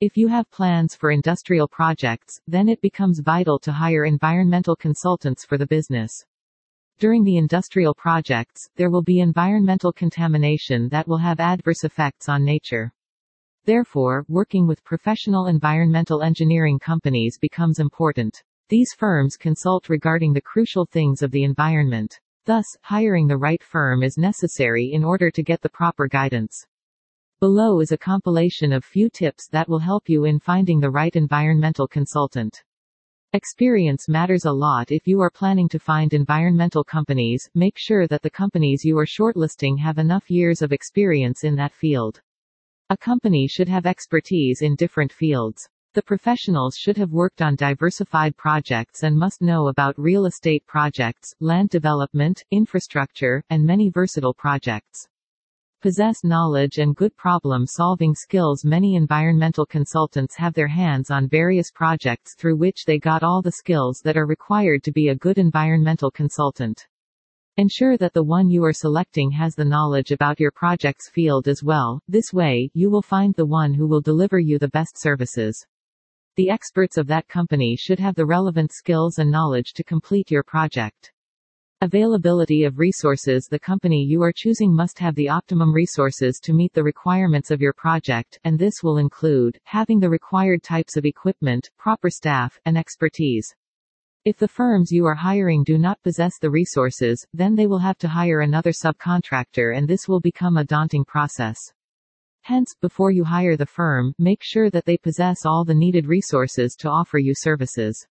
If you have plans for industrial projects, then it becomes vital to hire environmental consultants for the business. During the industrial projects, there will be environmental contamination that will have adverse effects on nature. Therefore, working with professional environmental engineering companies becomes important. These firms consult regarding the crucial things of the environment. Thus, hiring the right firm is necessary in order to get the proper guidance. Below is a compilation of few tips that will help you in finding the right environmental consultant. Experience matters a lot if you are planning to find environmental companies, make sure that the companies you are shortlisting have enough years of experience in that field. A company should have expertise in different fields. The professionals should have worked on diversified projects and must know about real estate projects, land development, infrastructure, and many versatile projects. Possess knowledge and good problem-solving skills Many environmental consultants have their hands on various projects through which they got all the skills that are required to be a good environmental consultant. Ensure that the one you are selecting has the knowledge about your project's field as well, this way, you will find the one who will deliver you the best services. The experts of that company should have the relevant skills and knowledge to complete your project. Availability of resources The company you are choosing must have the optimum resources to meet the requirements of your project, and this will include having the required types of equipment, proper staff, and expertise. If the firms you are hiring do not possess the resources, then they will have to hire another subcontractor and this will become a daunting process. Hence, before you hire the firm, make sure that they possess all the needed resources to offer you services.